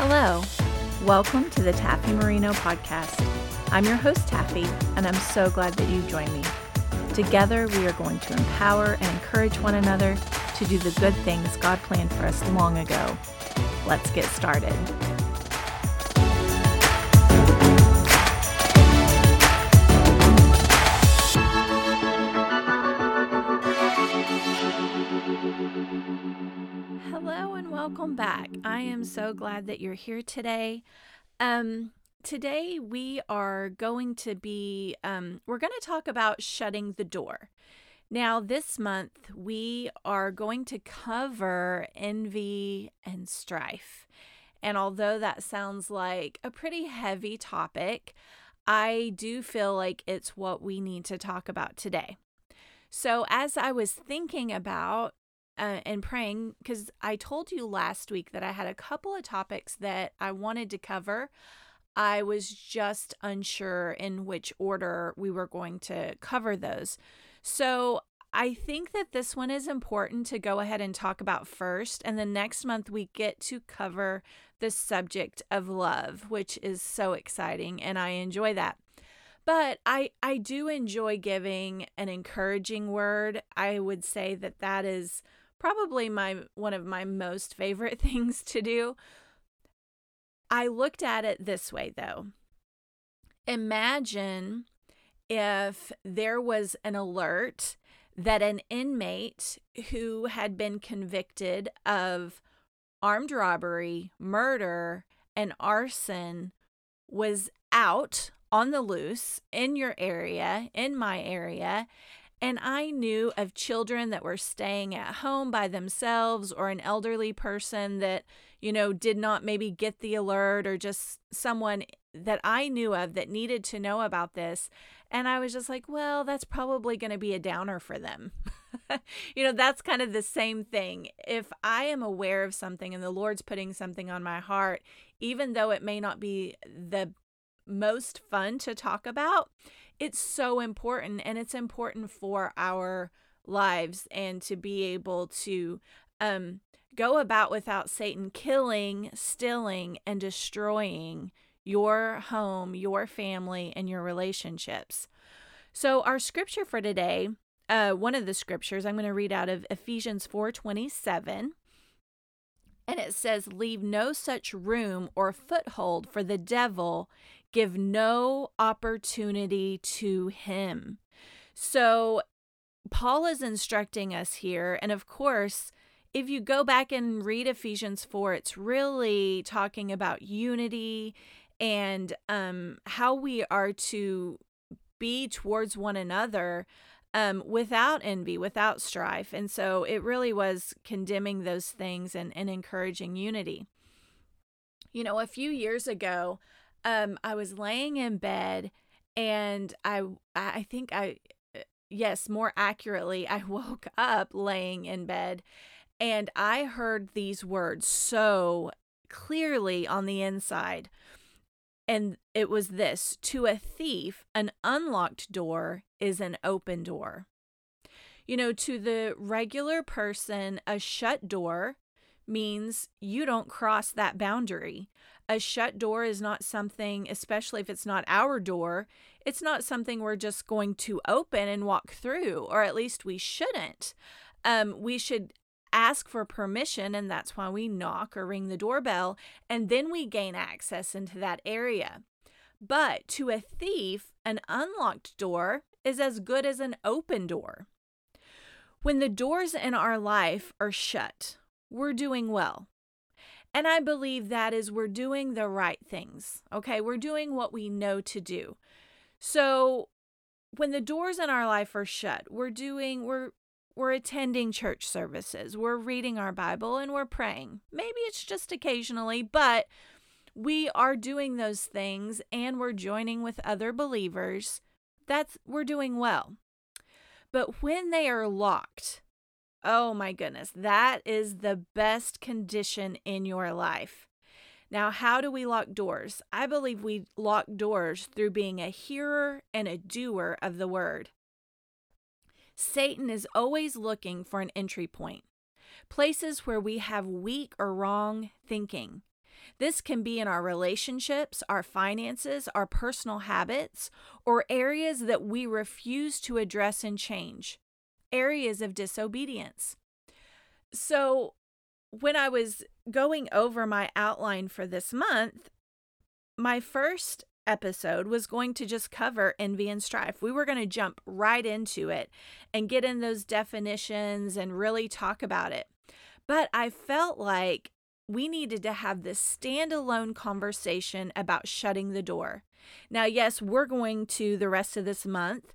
Hello. Welcome to the Taffy Marino podcast. I'm your host, Taffy, and I'm so glad that you joined me. Together, we are going to empower and encourage one another to do the good things God planned for us long ago. Let's get started. Am so glad that you're here today. Um, today we are going to be um, we're going to talk about shutting the door. Now, this month we are going to cover envy and strife. And although that sounds like a pretty heavy topic, I do feel like it's what we need to talk about today. So, as I was thinking about uh, and praying because I told you last week that I had a couple of topics that I wanted to cover. I was just unsure in which order we were going to cover those. So I think that this one is important to go ahead and talk about first. And the next month we get to cover the subject of love, which is so exciting. And I enjoy that. But I, I do enjoy giving an encouraging word. I would say that that is probably my one of my most favorite things to do. I looked at it this way though. Imagine if there was an alert that an inmate who had been convicted of armed robbery, murder, and arson was out on the loose in your area, in my area, and I knew of children that were staying at home by themselves or an elderly person that, you know, did not maybe get the alert or just someone that I knew of that needed to know about this. And I was just like, well, that's probably going to be a downer for them. you know, that's kind of the same thing. If I am aware of something and the Lord's putting something on my heart, even though it may not be the most fun to talk about, it's so important and it's important for our lives and to be able to um, go about without Satan killing, stealing, and destroying your home, your family, and your relationships. So, our scripture for today, uh, one of the scriptures I'm going to read out of Ephesians 4 27. And it says, Leave no such room or foothold for the devil give no opportunity to him. So, Paul is instructing us here. And of course, if you go back and read Ephesians 4, it's really talking about unity and um, how we are to be towards one another um, without envy, without strife. And so it really was condemning those things and, and encouraging unity. You know, a few years ago, um I was laying in bed and I I think I uh, yes, more accurately, I woke up laying in bed and I heard these words so clearly on the inside. And it was this to a thief, an unlocked door is an open door. You know, to the regular person, a shut door means you don't cross that boundary a shut door is not something, especially if it's not our door, it's not something we're just going to open and walk through, or at least we shouldn't. Um, we should ask for permission, and that's why we knock or ring the doorbell, and then we gain access into that area. But to a thief, an unlocked door is as good as an open door. When the doors in our life are shut, we're doing well. And I believe that is we're doing the right things. Okay. We're doing what we know to do. So when the doors in our life are shut, we're doing, we're, we're attending church services, we're reading our Bible, and we're praying. Maybe it's just occasionally, but we are doing those things and we're joining with other believers. That's, we're doing well. But when they are locked, Oh my goodness, that is the best condition in your life. Now, how do we lock doors? I believe we lock doors through being a hearer and a doer of the word. Satan is always looking for an entry point, places where we have weak or wrong thinking. This can be in our relationships, our finances, our personal habits, or areas that we refuse to address and change, areas of disobedience. So, when I was going over my outline for this month, my first episode was going to just cover envy and strife. We were going to jump right into it and get in those definitions and really talk about it. But I felt like we needed to have this standalone conversation about shutting the door. Now, yes, we're going to the rest of this month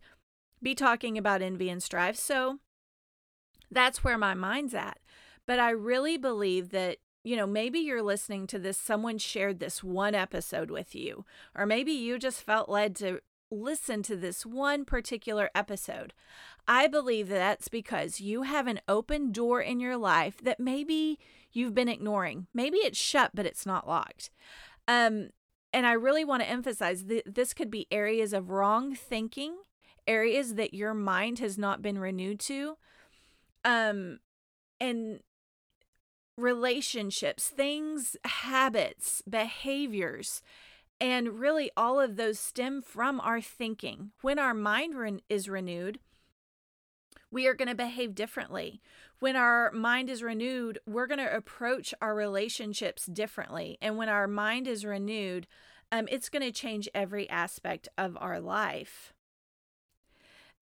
be talking about envy and strife. So that's where my mind's at. But I really believe that, you know, maybe you're listening to this, someone shared this one episode with you, or maybe you just felt led to listen to this one particular episode. I believe that that's because you have an open door in your life that maybe you've been ignoring. Maybe it's shut, but it's not locked. Um, and I really want to emphasize that this could be areas of wrong thinking, areas that your mind has not been renewed to. Um, and relationships, things, habits, behaviors, and really all of those stem from our thinking. When our mind re- is renewed, we are going to behave differently. When our mind is renewed, we're going to approach our relationships differently. And when our mind is renewed, um, it's going to change every aspect of our life.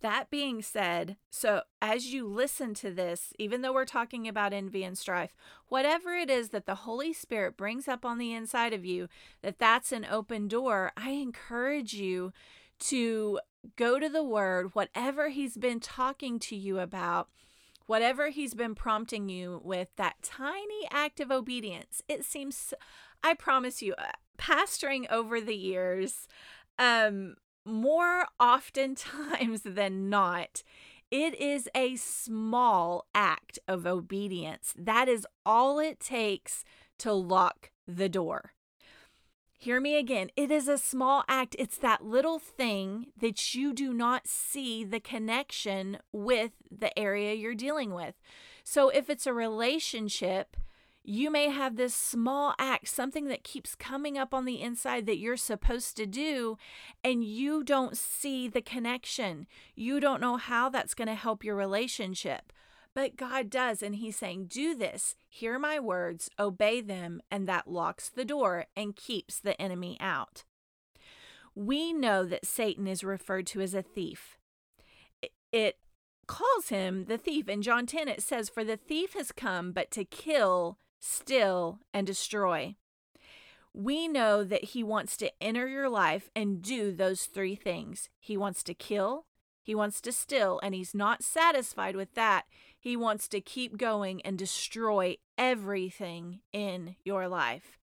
That being said, so as you listen to this, even though we're talking about envy and strife, whatever it is that the Holy Spirit brings up on the inside of you, that that's an open door, I encourage you to go to the word, whatever he's been talking to you about, whatever he's been prompting you with, that tiny act of obedience. It seems, I promise you, uh, pastoring over the years, um, more oftentimes than not, it is a small act of obedience. That is all it takes to lock the door. Hear me again. It is a small act. It's that little thing that you do not see the connection with the area you're dealing with. So if it's a relationship, you may have this small act, something that keeps coming up on the inside that you're supposed to do, and you don't see the connection. You don't know how that's going to help your relationship. But God does, and He's saying, Do this, hear my words, obey them, and that locks the door and keeps the enemy out. We know that Satan is referred to as a thief. It calls him the thief. In John 10, it says, For the thief has come but to kill, steal, and destroy. We know that he wants to enter your life and do those three things. He wants to kill, he wants to steal, and he's not satisfied with that. He wants to keep going and destroy everything in your life.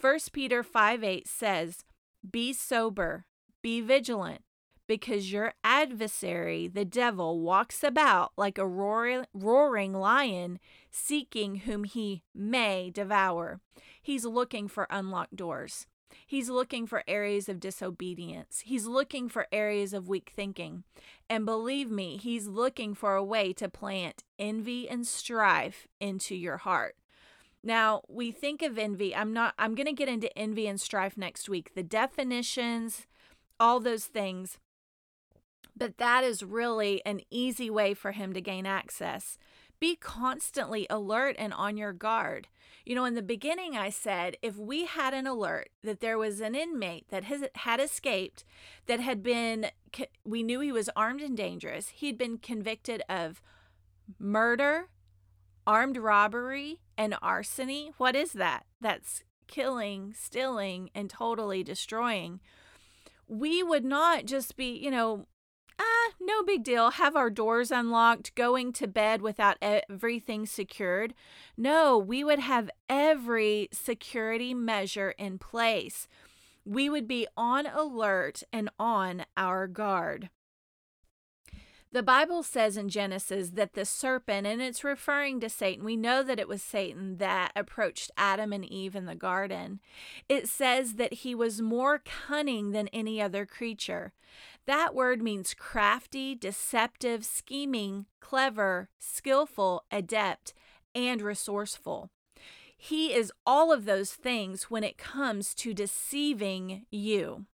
1 Peter 5 8 says, Be sober, be vigilant, because your adversary, the devil, walks about like a roaring, lion, seeking whom he may devour. He's looking for unlocked doors. He's looking for areas of disobedience. He's looking for areas of weak thinking. And believe me, he's looking for a way to plant envy and strife into your heart. Now, we think of envy. I'm not I'm going to get into envy and strife next week. The definitions, all those things. But that is really an easy way for him to gain access. Be constantly alert and on your guard. You know, in the beginning, I said if we had an alert that there was an inmate that has, had escaped, that had been, we knew he was armed and dangerous, he'd been convicted of murder, armed robbery, and arson. What is that? That's killing, stealing, and totally destroying. We would not just be, you know, ah, no big deal, have our doors unlocked, going to bed without everything secured. No, we would have every security measure in place. We would be on alert and on our guard. The Bible says in Genesis that the serpent, and it's referring to Satan, we know that it was Satan that approached Adam and Eve in the garden. It says that he was more cunning than any other creature. That word means crafty, deceptive, scheming, clever, skillful, adept, and resourceful. He is all of those things when it comes to deceiving you.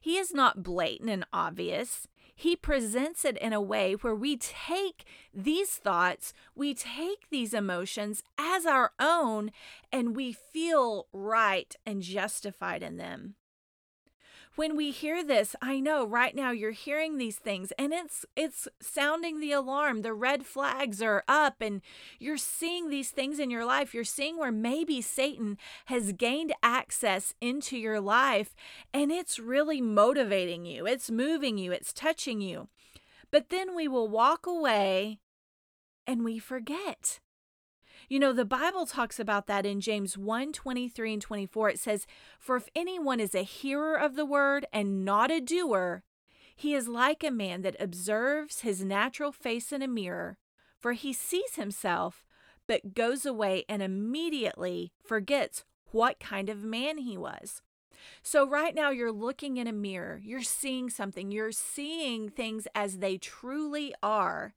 He is not blatant and obvious. He presents it in a way where we take these thoughts, we take these emotions as our own, and we feel right and justified in them when we hear this i know right now you're hearing these things and it's it's sounding the alarm. The red flags are up and you're seeing these things in your life. You're seeing where maybe satan has gained access into your life and it's really motivating you. It's moving you. It's touching you. But then we will walk away and we forget you know, the Bible talks about that in James 1 23 and 24. It says, For if anyone is a hearer of the word and not a doer, he is like a man that observes his natural face in a mirror, for he sees himself, but goes away and immediately forgets what kind of man he was. So, right now, you're looking in a mirror, you're seeing something, you're seeing things as they truly are.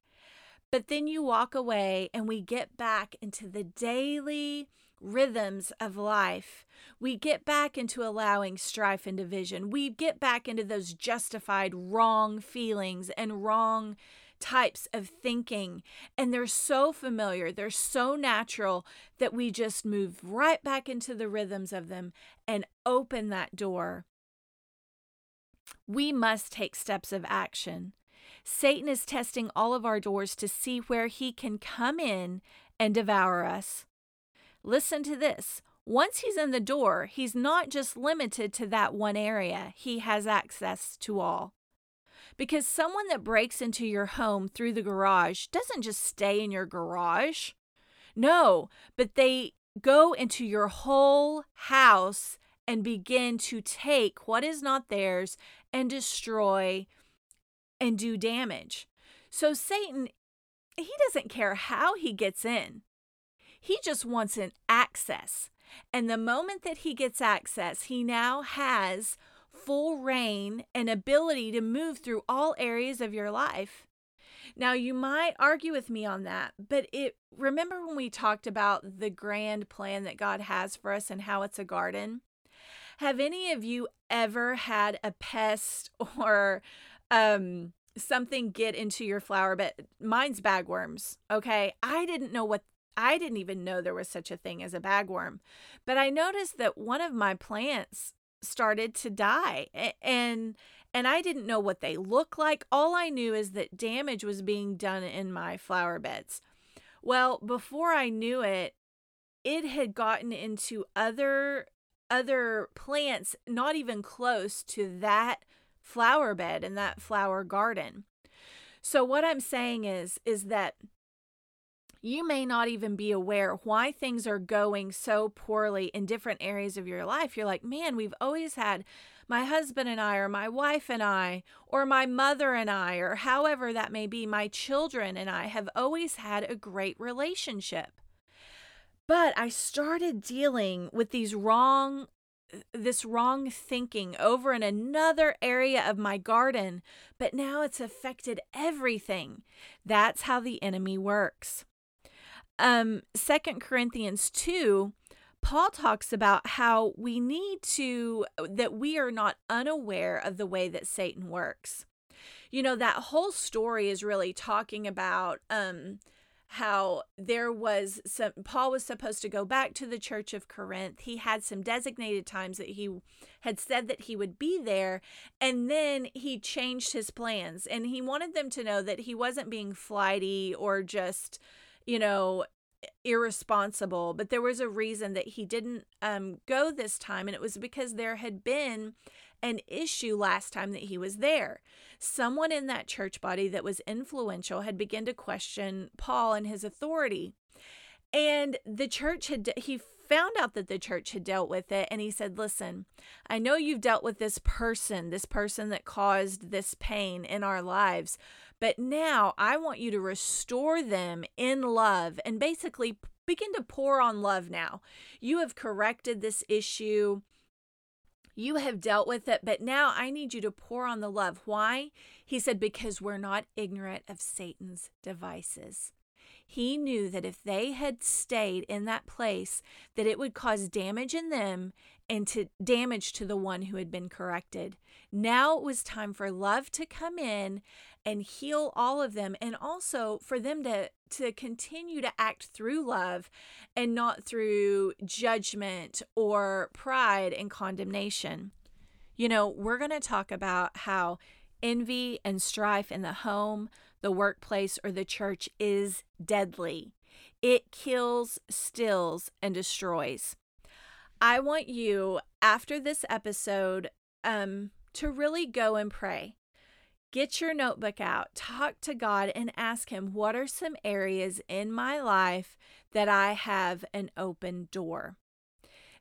But then you walk away and we get back into the daily rhythms of life. We get back into allowing strife and division. We get back into those justified wrong feelings and wrong types of thinking. And they're so familiar, they're so natural that we just move right back into the rhythms of them and open that door. We must take steps of action. Satan is testing all of our doors to see where he can come in and devour us. Listen to this. Once he's in the door, he's not just limited to that one area, he has access to all. Because someone that breaks into your home through the garage doesn't just stay in your garage. No, but they go into your whole house and begin to take what is not theirs and destroy and do damage. So Satan, he doesn't care how he gets in. He just wants an access. And the moment that he gets access, he now has full reign and ability to move through all areas of your life. Now you might argue with me on that, but it remember when we talked about the grand plan that God has for us and how it's a garden? Have any of you ever had a pest or um something get into your flower bed mine's bagworms okay? I didn't know what i didn't even know there was such a thing as a bagworm but i noticed that one of my plants started to die and and i didn't know what they look like. All i knew is that damage was being done in my flower beds. Well before i knew it it had gotten into other other plants not even close to that flower bed in that flower garden. So what I'm saying is is that you may not even be aware why things are going so poorly in different areas of your life. You're like, "Man, we've always had my husband and I or my wife and I or my mother and I or however that may be, my children and I have always had a great relationship." But I started dealing with these wrong this wrong thinking over in another area of my garden, but now it's affected everything. That's how the enemy works. Um, Second Corinthians 2, Paul talks about how we need to, that we are not unaware of the way that Satan works. You know, that whole story is really talking about, um, how there was some Paul was supposed to go back to the church of Corinth. He had some designated times that he had said that he would be there and then he changed his plans and he wanted them to know that he wasn't being flighty or just, you know, irresponsible, but there was a reason that he didn't um, go this time, and it was because there had been an issue last time that he was there. Someone in that church body that was influential had begun to question Paul and his authority. And the church had, he found out that the church had dealt with it and he said, Listen, I know you've dealt with this person, this person that caused this pain in our lives, but now I want you to restore them in love and basically begin to pour on love now. You have corrected this issue. You have dealt with it, but now I need you to pour on the love. Why? He said, Because we're not ignorant of Satan's devices. He knew that if they had stayed in that place, that it would cause damage in them and to damage to the one who had been corrected. Now it was time for love to come in and heal all of them and also for them to to continue to act through love and not through judgment or pride and condemnation. You know, we're going to talk about how envy and strife in the home, the workplace, or the church is deadly. It kills, stills, and destroys. I want you, after this episode, um, to really go and pray. Get your notebook out, talk to God, and ask Him, What are some areas in my life that I have an open door?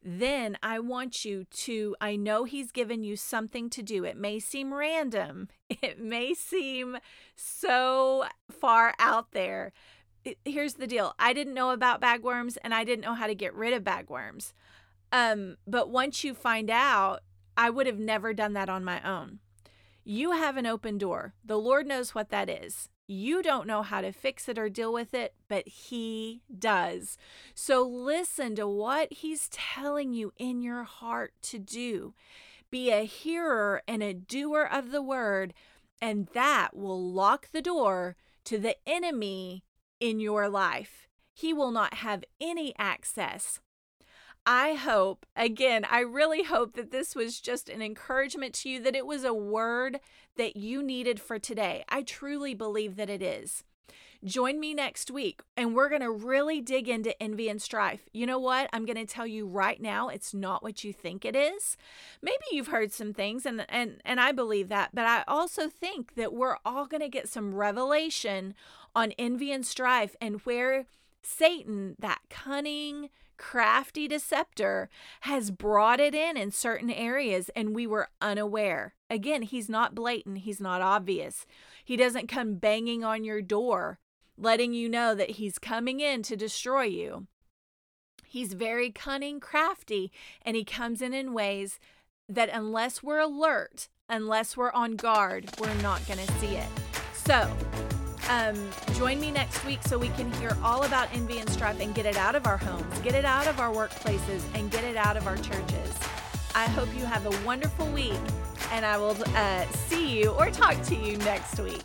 Then I want you to, I know He's given you something to do. It may seem random, it may seem so far out there. Here's the deal I didn't know about bagworms and I didn't know how to get rid of bagworms. Um, but once you find out, I would have never done that on my own. You have an open door. The Lord knows what that is. You don't know how to fix it or deal with it, but He does. So listen to what He's telling you in your heart to do. Be a hearer and a doer of the word, and that will lock the door to the enemy in your life. He will not have any access. I hope, again, I really hope that this was just an encouragement to you, that it was a word that you needed for today. I truly believe that it is. Join me next week and we're going to really dig into envy and strife. You know what? I'm going to tell you right now it's not what you think it is. Maybe you've heard some things and and and I believe that, but I also think that we're all going to get some revelation on envy and strife and where Satan, that cunning, crafty deceptor has brought it in in certain areas and we were unaware. Again, he's not blatant, he's not obvious. He doesn't come banging on your door, letting you know that he's coming in to destroy you. He's very cunning, crafty, and he comes in in ways that unless we're alert, unless we're on guard, we're not going to see it. So, um, join me next week so we can hear all about envy and strife and get it out of our homes, get it out of our workplaces, and get it out of our churches. I hope you have a wonderful week, and I will uh, see you or talk to you next week.